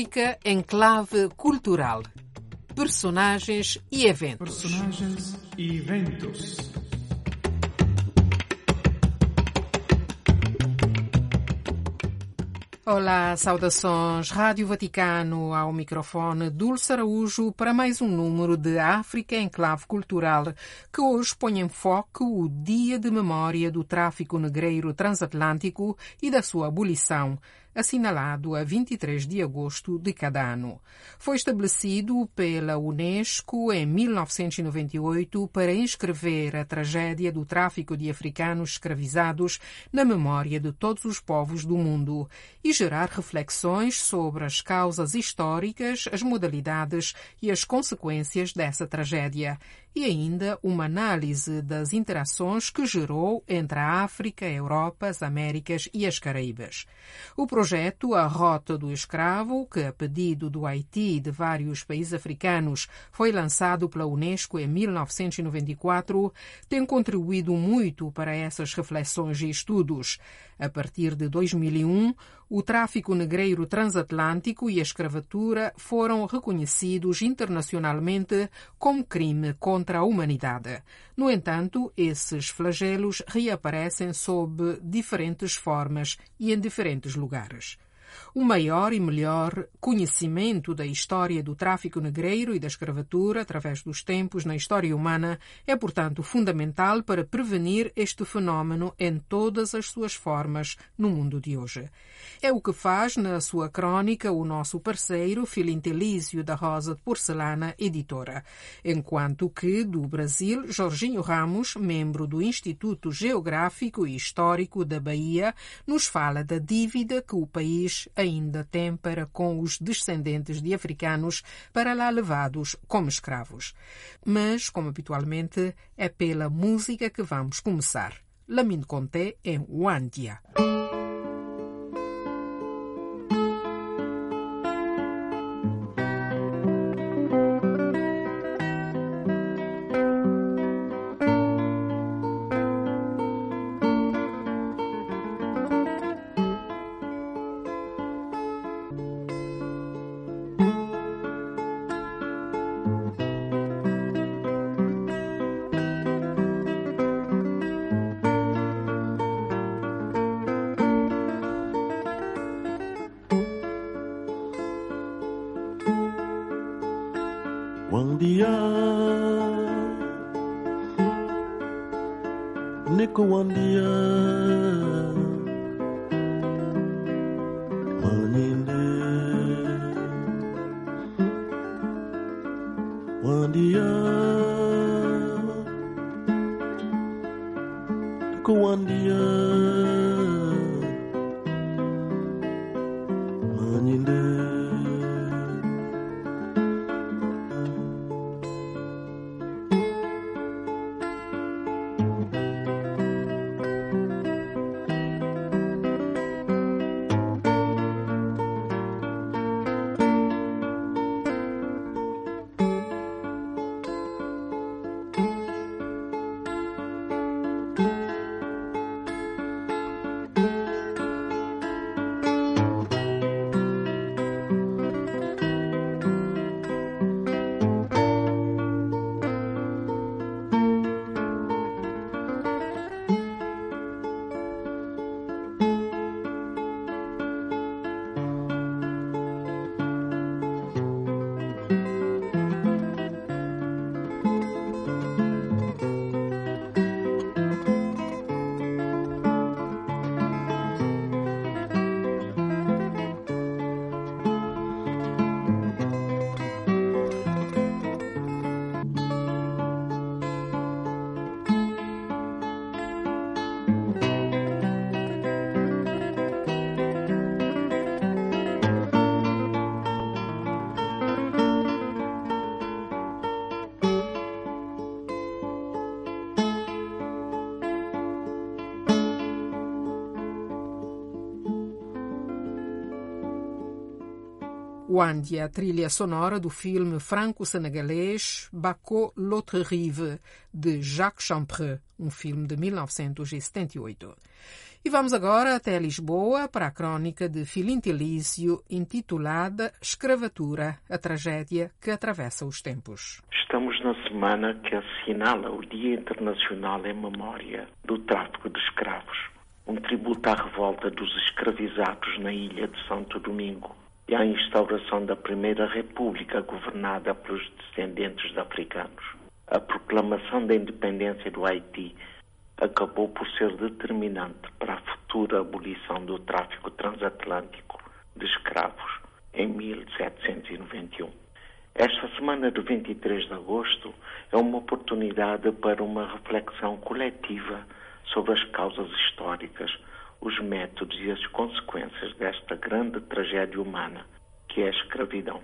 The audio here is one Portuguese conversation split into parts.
África em clave cultural. Personagens e eventos. Personagens e eventos. Olá, saudações. Rádio Vaticano ao microfone Dulce Araújo para mais um número de África em clave cultural que hoje põe em foco o Dia de Memória do Tráfico Negreiro Transatlântico e da sua abolição, assinalado a 23 de agosto de cada ano. Foi estabelecido pela Unesco em 1998 para inscrever a tragédia do tráfico de africanos escravizados na memória de todos os povos do mundo e gerar reflexões sobre as causas históricas, as modalidades e as consequências dessa tragédia e ainda uma análise das interações que gerou entre a África, a Europa, as Américas e as Caraíbas. O projeto A Rota do Escravo, que a pedido do Haiti e de vários países africanos foi lançado pela Unesco em 1994, tem contribuído muito para essas reflexões e estudos. A partir de 2001, o tráfico negreiro transatlântico e a escravatura foram reconhecidos internacionalmente como crime contra a humanidade. No entanto, esses flagelos reaparecem sob diferentes formas e em diferentes lugares. O maior e melhor conhecimento da história do tráfico negreiro e da escravatura através dos tempos na história humana é, portanto, fundamental para prevenir este fenómeno em todas as suas formas no mundo de hoje. É o que faz na sua crônica o nosso parceiro Filintelísio da Rosa de Porcelana, editora, enquanto que do Brasil, Jorginho Ramos, membro do Instituto Geográfico e Histórico da Bahia, nos fala da dívida que o país ainda tem para com os descendentes de africanos para lá levados como escravos. Mas, como habitualmente, é pela música que vamos começar. Lamine Conté em Wandia. echo on the día. Wandia, trilha sonora do filme franco-senegalês Bako l'autre rive, de Jacques Champreux, um filme de 1978. E vamos agora até Lisboa para a crônica de Filintilício, intitulada Escravatura, a tragédia que atravessa os tempos. Estamos na semana que assinala o Dia Internacional em Memória do Tráfico de Escravos, um tributo à revolta dos escravizados na ilha de Santo Domingo e à instauração da Primeira República governada pelos descendentes de africanos. A proclamação da independência do Haiti acabou por ser determinante para a futura abolição do tráfico transatlântico de escravos em 1791. Esta semana de 23 de agosto é uma oportunidade para uma reflexão coletiva sobre as causas históricas os métodos e as consequências desta grande tragédia humana, que é a escravidão.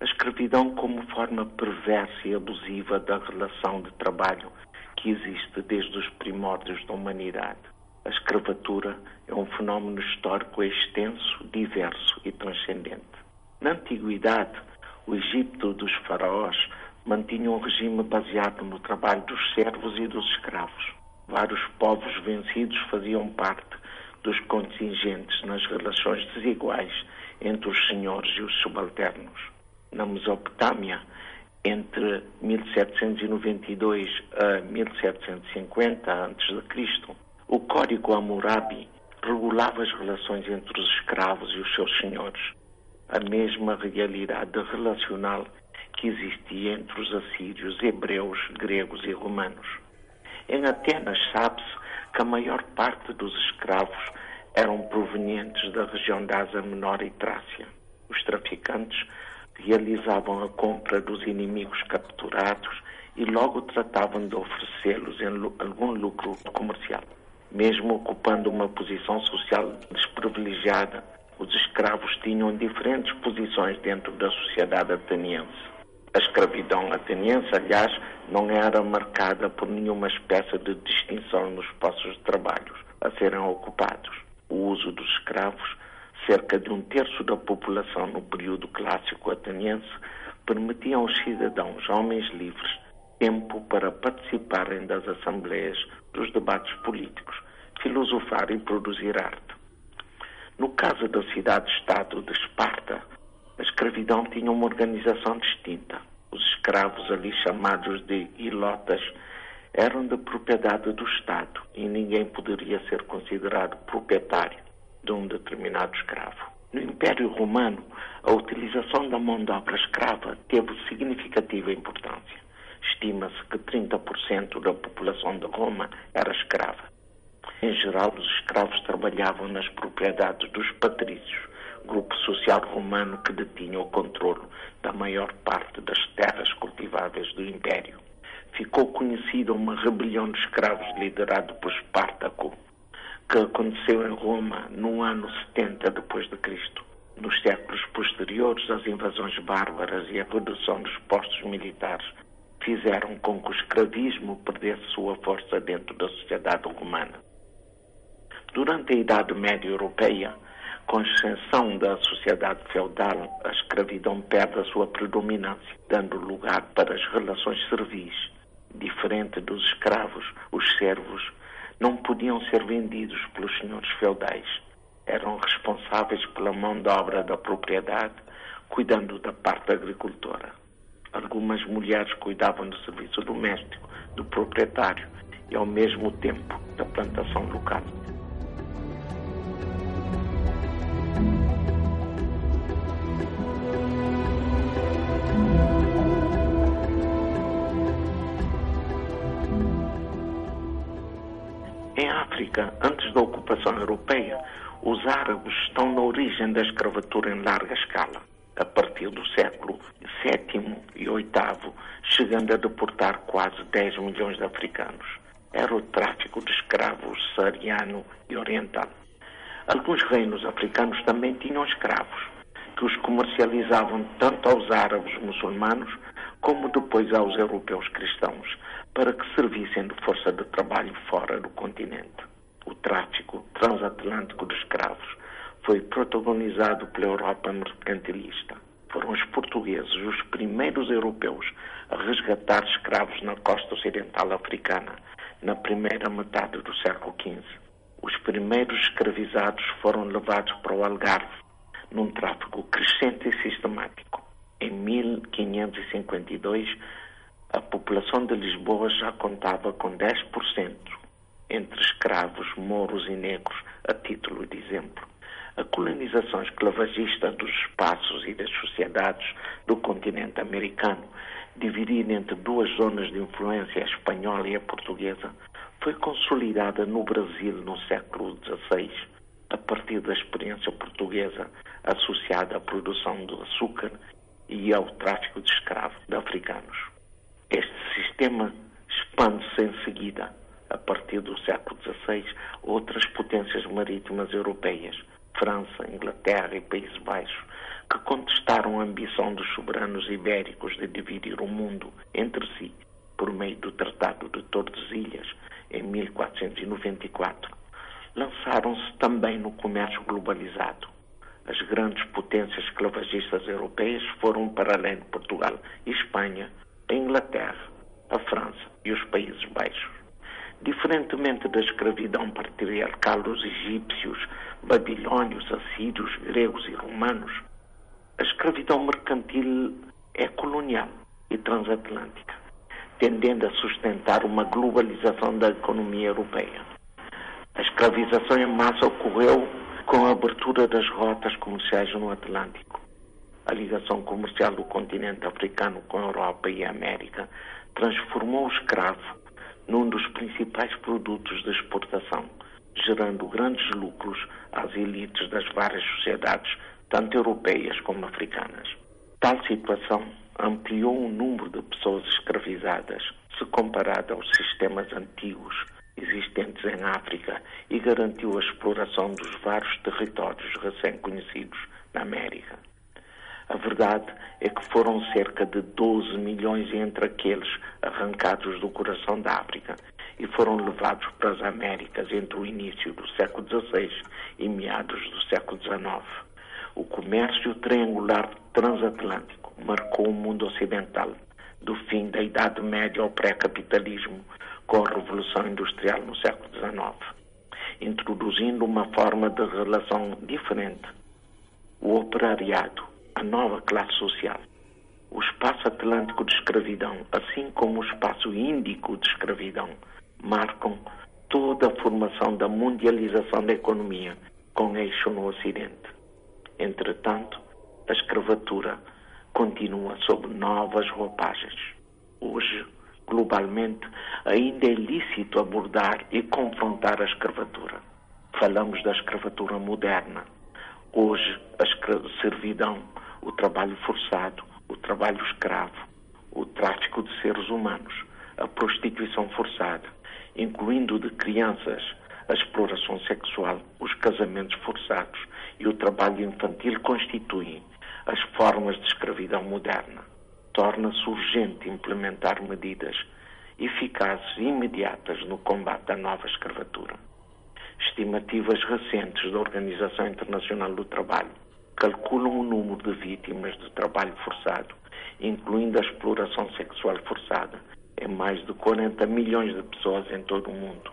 A escravidão como forma perversa e abusiva da relação de trabalho que existe desde os primórdios da humanidade. A escravatura é um fenómeno histórico extenso, diverso e transcendente. Na antiguidade, o Egito dos faraós mantinha um regime baseado no trabalho dos servos e dos escravos. Vários povos vencidos faziam parte dos contingentes nas relações desiguais entre os senhores e os subalternos. Na Mesopotâmia, entre 1792 a 1750 a.C., o Código Hammurabi regulava as relações entre os escravos e os seus senhores, a mesma realidade relacional que existia entre os assírios, hebreus, gregos e romanos. Em Atenas, sabe-se que a maior parte dos escravos eram provenientes da região da Ásia Menor e Trácia. Os traficantes realizavam a compra dos inimigos capturados e logo tratavam de oferecê-los algum lucro comercial. Mesmo ocupando uma posição social desprivilegiada, os escravos tinham diferentes posições dentro da sociedade ateniense. A escravidão ateniense, aliás, não era marcada por nenhuma espécie de distinção nos postos de trabalho a serem ocupados. O uso dos escravos, cerca de um terço da população no período clássico ateniense, permitia aos cidadãos, homens livres, tempo para participarem das assembleias, dos debates políticos, filosofar e produzir arte. No caso da cidade-estado de Esparta, a escravidão tinha uma organização distinta. Os escravos ali chamados de ilotas eram de propriedade do Estado e ninguém poderia ser considerado proprietário de um determinado escravo. No Império Romano, a utilização da mão de obra escrava teve significativa importância. Estima-se que 30% da população de Roma era escrava. Em geral, os escravos trabalhavam nas propriedades dos patrícios, grupo social romano que detinha o controle da maior parte das terras cultiváveis do Império. Ficou conhecida uma rebelião de escravos liderada por Espartaco, que aconteceu em Roma no ano 70 depois de Cristo. Nos séculos posteriores, as invasões bárbaras e a redução dos postos militares fizeram com que o escravismo perdesse sua força dentro da sociedade romana. Durante a Idade Média Europeia, com ascensão da sociedade feudal, a escravidão perde a sua predominância, dando lugar para as relações servis. Diferente dos escravos, os servos não podiam ser vendidos pelos senhores feudais. Eram responsáveis pela mão de obra da propriedade, cuidando da parte agricultora. Algumas mulheres cuidavam do serviço doméstico do proprietário e, ao mesmo tempo, da plantação local. África, antes da ocupação europeia, os árabes estão na origem da escravatura em larga escala. A partir do século VII e VIII, chegando a deportar quase 10 milhões de africanos. Era o tráfico de escravos saariano e oriental. Alguns reinos africanos também tinham escravos, que os comercializavam tanto aos árabes muçulmanos como depois aos europeus cristãos, para que servissem de força de trabalho fora do continente. O tráfico transatlântico de escravos foi protagonizado pela Europa mercantilista. foram os portugueses os primeiros europeus a resgatar escravos na costa ocidental africana na primeira metade do século XV. Os primeiros escravizados foram levados para o Algarve num tráfico crescente e sistemático. Em 1552, a população de Lisboa já contava com 10% entre escravos, mouros e negros, a título de exemplo. A colonização esclavagista dos espaços e das sociedades do continente americano, dividida entre duas zonas de influência, a espanhola e a portuguesa, foi consolidada no Brasil no século XVI, a partir da experiência portuguesa associada à produção do açúcar e ao tráfico de escravos de africanos. Este sistema expande-se em seguida, a partir do século XVI, outras potências marítimas europeias, França, Inglaterra e Países Baixos, que contestaram a ambição dos soberanos ibéricos de dividir o mundo entre si por meio do Tratado de Tordesilhas em 1494. Lançaram-se também no comércio globalizado. As grandes potências esclavagistas europeias foram para além de Portugal e Espanha, a Inglaterra, a França e os Países Baixos. Diferentemente da escravidão patriarcal dos egípcios, babilônios, assírios, gregos e romanos, a escravidão mercantil é colonial e transatlântica, tendendo a sustentar uma globalização da economia europeia. A escravização em massa ocorreu com a abertura das rotas comerciais no Atlântico. A ligação comercial do continente africano com a Europa e a América transformou o escravo num dos principais produtos de exportação, gerando grandes lucros às elites das várias sociedades, tanto europeias como africanas. Tal situação ampliou o número de pessoas escravizadas se comparado aos sistemas antigos existentes em África e garantiu a exploração dos vários territórios recém-conhecidos na América. A verdade é que foram cerca de 12 milhões entre aqueles arrancados do coração da África e foram levados para as Américas entre o início do século XVI e meados do século XIX. O comércio triangular transatlântico marcou o mundo ocidental, do fim da Idade Média ao pré-capitalismo, com a Revolução Industrial no século XIX, introduzindo uma forma de relação diferente. O operariado a nova classe social. O espaço atlântico de escravidão, assim como o espaço índico de escravidão, marcam toda a formação da mundialização da economia, com eixo no Ocidente. Entretanto, a escravatura continua sob novas roupagens. Hoje, globalmente, ainda é lícito abordar e confrontar a escravatura. Falamos da escravatura moderna. Hoje, a servidão o trabalho forçado, o trabalho escravo, o tráfico de seres humanos, a prostituição forçada, incluindo de crianças, a exploração sexual, os casamentos forçados e o trabalho infantil constituem as formas de escravidão moderna. Torna-se urgente implementar medidas eficazes e imediatas no combate à nova escravatura. Estimativas recentes da Organização Internacional do Trabalho calculam o número de vítimas de trabalho forçado, incluindo a exploração sexual forçada, em mais de 40 milhões de pessoas em todo o mundo.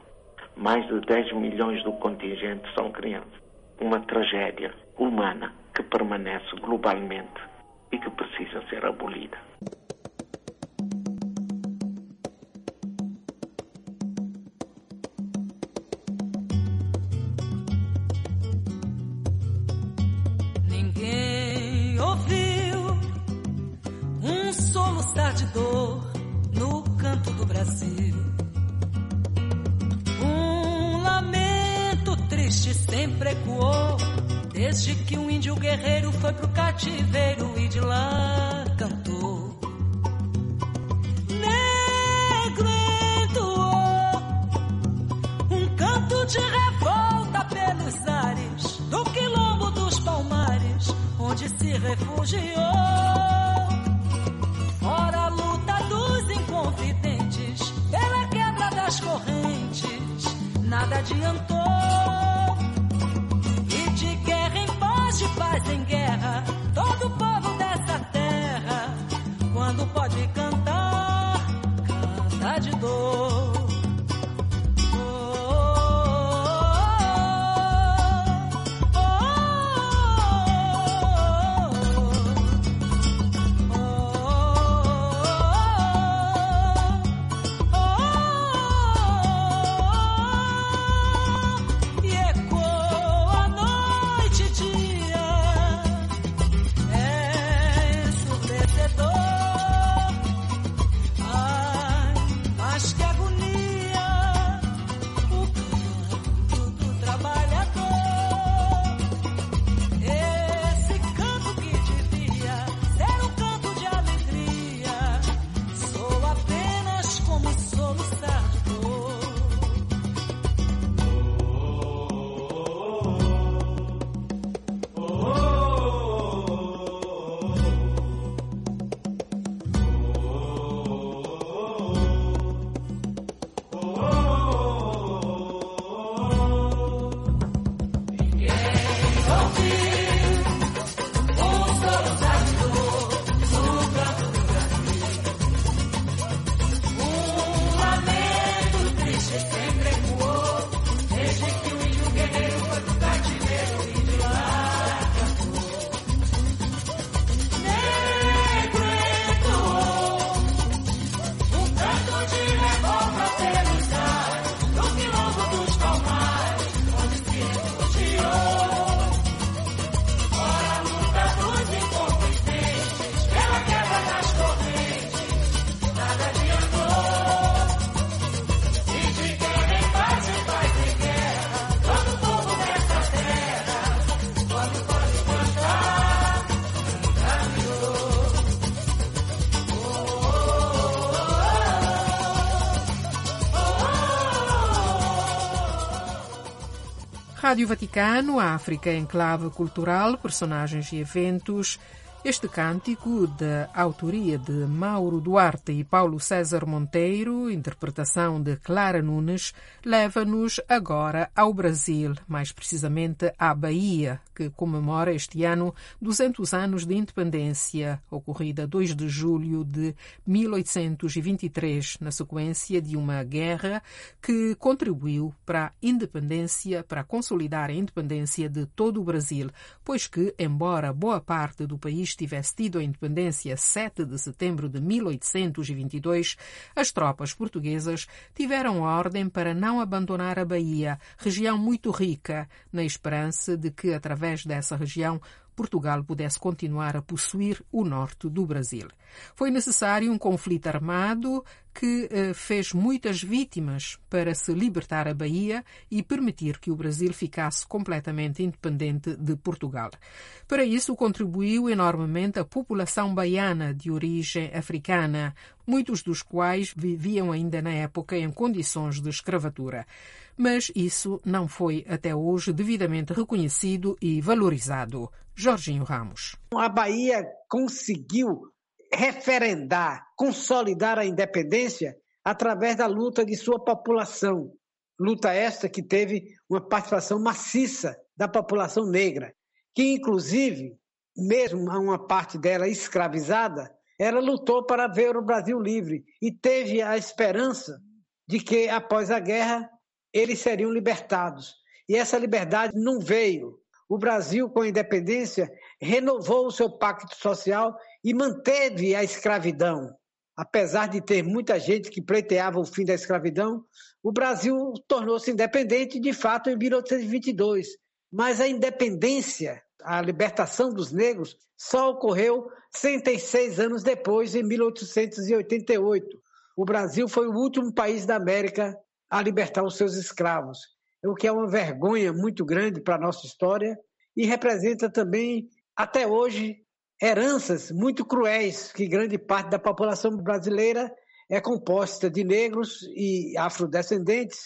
Mais de 10 milhões do contingente são crianças. Uma tragédia humana que permanece globalmente e que precisa ser abolida. Guerreiro foi pro cativeiro e de lá cantou. Negro entoou um canto de revolta pelos ares do quilombo dos palmares, onde se refugiou. Fora a luta dos inconfidentes, pela quebra das correntes, nada adiantou. De paz em guerra. Rádio Vaticano, África, enclave cultural, personagens e eventos. Este cântico, da autoria de Mauro Duarte e Paulo César Monteiro, interpretação de Clara Nunes, leva-nos agora ao Brasil, mais precisamente à Bahia, que comemora este ano 200 anos de independência, ocorrida 2 de julho de 1823, na sequência de uma guerra que contribuiu para a independência, para consolidar a independência de todo o Brasil, pois que, embora boa parte do país tivesse tido a independência 7 de setembro de 1822, as tropas portuguesas tiveram ordem para não abandonar a Bahia, região muito rica, na esperança de que, através dessa região, Portugal pudesse continuar a possuir o norte do Brasil. Foi necessário um conflito armado que eh, fez muitas vítimas para se libertar a Bahia e permitir que o Brasil ficasse completamente independente de Portugal. Para isso contribuiu enormemente a população baiana de origem africana, muitos dos quais viviam ainda na época em condições de escravatura. Mas isso não foi até hoje devidamente reconhecido e valorizado. Jorginho Ramos. A Bahia conseguiu referendar, consolidar a independência através da luta de sua população. Luta esta que teve uma participação maciça da população negra, que inclusive, mesmo uma parte dela escravizada, ela lutou para ver o Brasil livre e teve a esperança de que após a guerra eles seriam libertados. E essa liberdade não veio. O Brasil, com a independência, renovou o seu pacto social e manteve a escravidão. Apesar de ter muita gente que pleiteava o fim da escravidão, o Brasil tornou-se independente de fato em 1822. Mas a independência, a libertação dos negros, só ocorreu 106 anos depois, em 1888. O Brasil foi o último país da América a libertar os seus escravos, o que é uma vergonha muito grande para a nossa história e representa também, até hoje, heranças muito cruéis que grande parte da população brasileira é composta de negros e afrodescendentes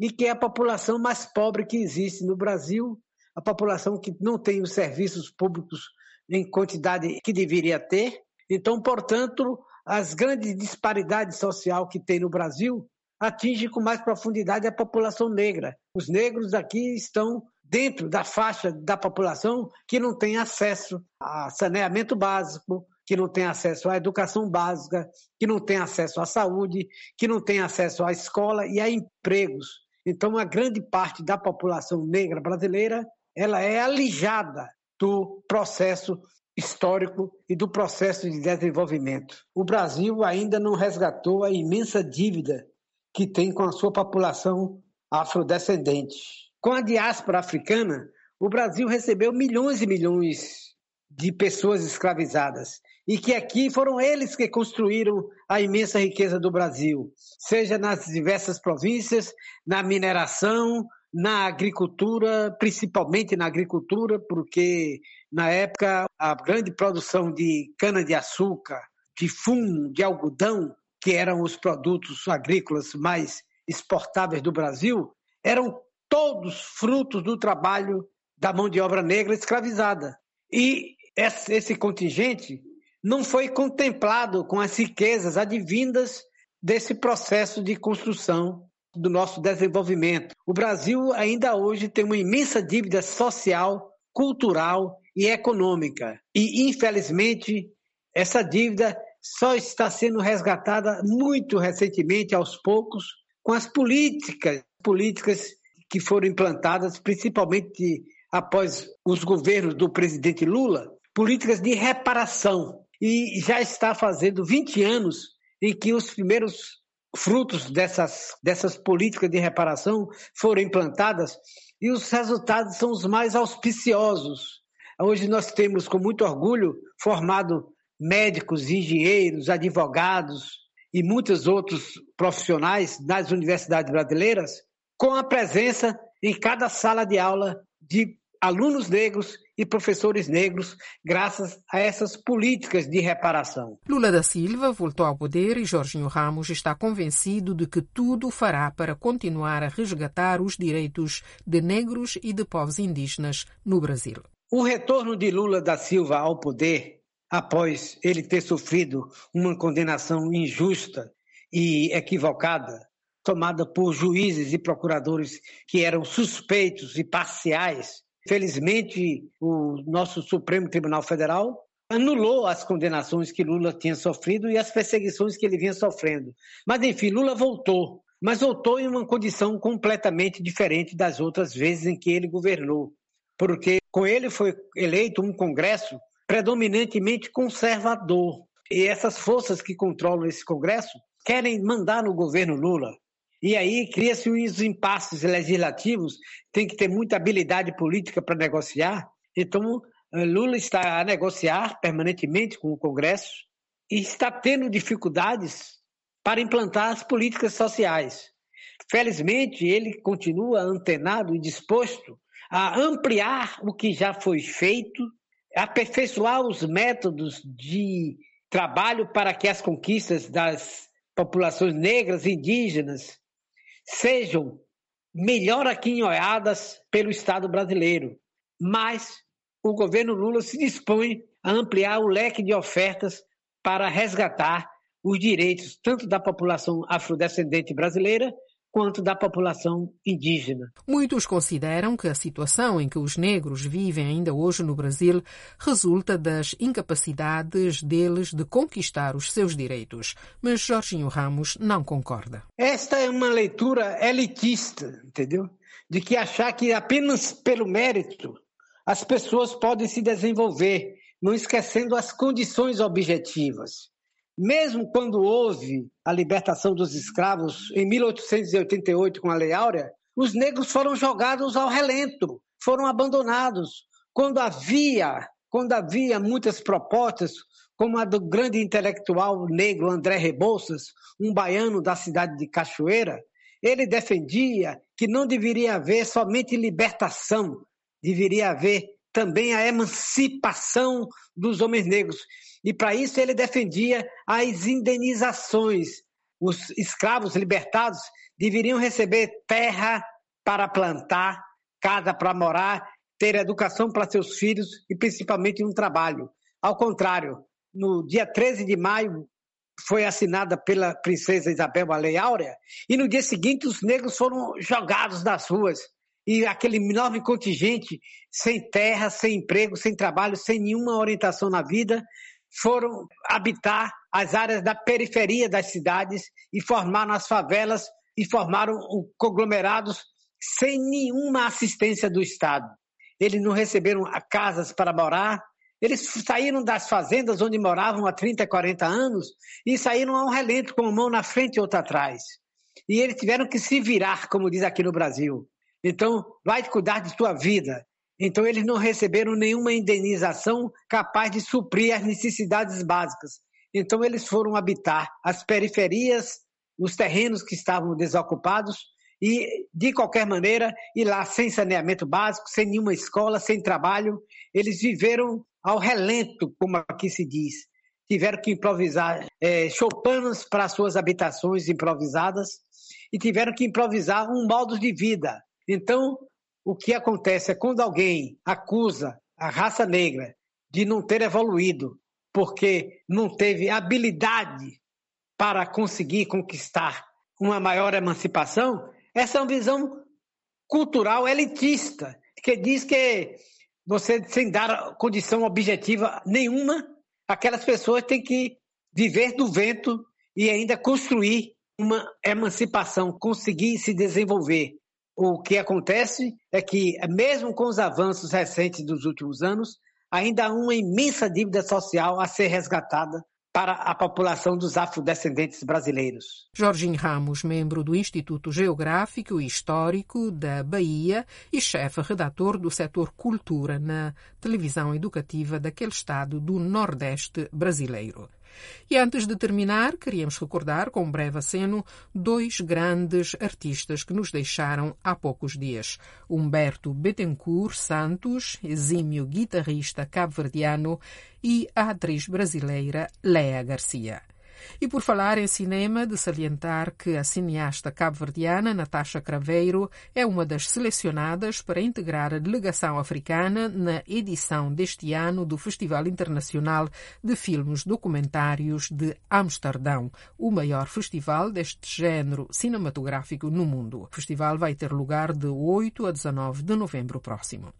e que é a população mais pobre que existe no Brasil, a população que não tem os serviços públicos em quantidade que deveria ter. Então, portanto, as grandes disparidades social que tem no Brasil atinge com mais profundidade a população negra. Os negros aqui estão dentro da faixa da população que não tem acesso a saneamento básico, que não têm acesso à educação básica, que não têm acesso à saúde, que não têm acesso à escola e a empregos. Então, uma grande parte da população negra brasileira ela é alijada do processo histórico e do processo de desenvolvimento. O Brasil ainda não resgatou a imensa dívida que tem com a sua população afrodescendente. Com a diáspora africana, o Brasil recebeu milhões e milhões de pessoas escravizadas e que aqui foram eles que construíram a imensa riqueza do Brasil, seja nas diversas províncias, na mineração, na agricultura, principalmente na agricultura, porque na época a grande produção de cana-de-açúcar, de fumo, de algodão, que eram os produtos agrícolas mais exportáveis do Brasil, eram todos frutos do trabalho da mão de obra negra escravizada. E esse contingente não foi contemplado com as riquezas advindas desse processo de construção do nosso desenvolvimento. O Brasil ainda hoje tem uma imensa dívida social, cultural e econômica. E, infelizmente, essa dívida só está sendo resgatada muito recentemente, aos poucos, com as políticas, políticas que foram implantadas principalmente após os governos do presidente Lula, políticas de reparação. E já está fazendo 20 anos em que os primeiros frutos dessas, dessas políticas de reparação foram implantadas e os resultados são os mais auspiciosos. Hoje nós temos, com muito orgulho, formado médicos, engenheiros, advogados e muitos outros profissionais nas universidades brasileiras, com a presença em cada sala de aula de alunos negros e professores negros, graças a essas políticas de reparação. Lula da Silva voltou ao poder e Jorginho Ramos está convencido de que tudo fará para continuar a resgatar os direitos de negros e de povos indígenas no Brasil. O retorno de Lula da Silva ao poder, após ele ter sofrido uma condenação injusta e equivocada, tomada por juízes e procuradores que eram suspeitos e parciais Felizmente, o nosso Supremo Tribunal Federal anulou as condenações que Lula tinha sofrido e as perseguições que ele vinha sofrendo. Mas, enfim, Lula voltou, mas voltou em uma condição completamente diferente das outras vezes em que ele governou, porque com ele foi eleito um Congresso predominantemente conservador. E essas forças que controlam esse Congresso querem mandar no governo Lula. E aí cria-se os impasses legislativos, tem que ter muita habilidade política para negociar. Então, eh, Lula está a negociar permanentemente com o Congresso e está tendo dificuldades para implantar as políticas sociais. Felizmente, ele continua antenado e disposto a ampliar o que já foi feito, aperfeiçoar os métodos de trabalho para que as conquistas das populações negras, indígenas, sejam melhor aquinhoadas pelo Estado brasileiro. Mas o governo Lula se dispõe a ampliar o leque de ofertas para resgatar os direitos tanto da população afrodescendente brasileira quanto da população indígena. Muitos consideram que a situação em que os negros vivem ainda hoje no Brasil resulta das incapacidades deles de conquistar os seus direitos. Mas Jorginho Ramos não concorda. Esta é uma leitura elitista, entendeu? De que achar que apenas pelo mérito as pessoas podem se desenvolver, não esquecendo as condições objetivas. Mesmo quando houve a libertação dos escravos em 1888 com a Lei Áurea, os negros foram jogados ao relento, foram abandonados. Quando havia, quando havia muitas propostas, como a do grande intelectual negro André Rebouças, um baiano da cidade de Cachoeira, ele defendia que não deveria haver somente libertação, deveria haver também a emancipação dos homens negros. E para isso ele defendia as indenizações. Os escravos libertados deveriam receber terra para plantar, casa para morar, ter educação para seus filhos e principalmente um trabalho. Ao contrário, no dia 13 de maio foi assinada pela princesa Isabel a Lei Áurea e no dia seguinte os negros foram jogados das ruas e aquele enorme contingente sem terra, sem emprego, sem trabalho, sem nenhuma orientação na vida, foram habitar as áreas da periferia das cidades e formaram as favelas e formaram conglomerados sem nenhuma assistência do Estado. Eles não receberam casas para morar, eles saíram das fazendas onde moravam há 30, 40 anos e saíram a um relento com uma mão na frente e outra atrás. E eles tiveram que se virar, como diz aqui no Brasil. Então, vai cuidar de sua vida. Então, eles não receberam nenhuma indenização capaz de suprir as necessidades básicas. Então, eles foram habitar as periferias, os terrenos que estavam desocupados e, de qualquer maneira, ir lá sem saneamento básico, sem nenhuma escola, sem trabalho. Eles viveram ao relento, como aqui se diz. Tiveram que improvisar é, choupanas para suas habitações improvisadas e tiveram que improvisar um modo de vida. Então, o que acontece é quando alguém acusa a raça negra de não ter evoluído porque não teve habilidade para conseguir conquistar uma maior emancipação, essa é uma visão cultural elitista, que diz que você, sem dar condição objetiva nenhuma, aquelas pessoas têm que viver do vento e ainda construir uma emancipação, conseguir se desenvolver. O que acontece é que, mesmo com os avanços recentes dos últimos anos, ainda há uma imensa dívida social a ser resgatada para a população dos afrodescendentes brasileiros. Jorginho Ramos, membro do Instituto Geográfico e Histórico da Bahia e chefe redator do setor cultura na televisão educativa daquele estado do Nordeste brasileiro. E antes de terminar, queríamos recordar com um breve aceno dois grandes artistas que nos deixaram há poucos dias. Humberto Betancourt Santos, exímio guitarrista cabo-verdiano, e a atriz brasileira Léa Garcia. E por falar em cinema, de salientar que a cineasta cabo-verdiana Natasha Craveiro é uma das selecionadas para integrar a delegação africana na edição deste ano do Festival Internacional de Filmes Documentários de Amsterdão, o maior festival deste género cinematográfico no mundo. O festival vai ter lugar de 8 a 19 de novembro próximo.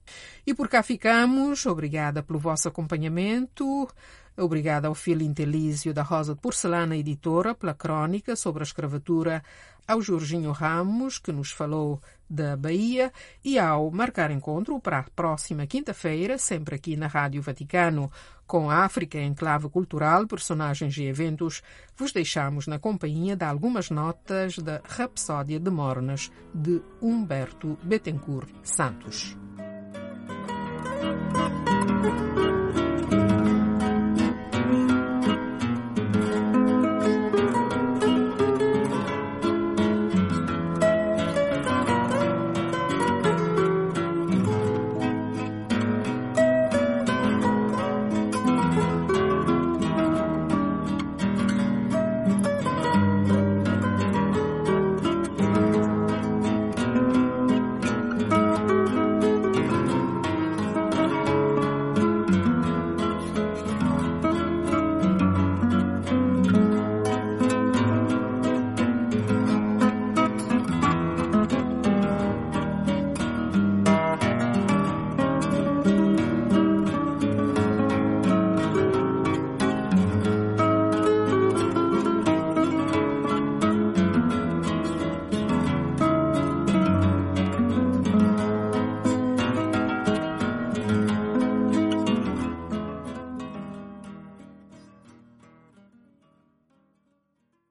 E por cá ficamos. Obrigada pelo vosso acompanhamento. Obrigada ao filho Intelísio da Rosa de Porcelana Editora pela crónica sobre a escravatura, ao Jorginho Ramos, que nos falou da Bahia, e ao marcar encontro para a próxima quinta-feira, sempre aqui na Rádio Vaticano, com a África em clave cultural, personagens e eventos, vos deixamos na companhia de algumas notas da Rapsódia de Mornas, de Humberto Betancourt Santos.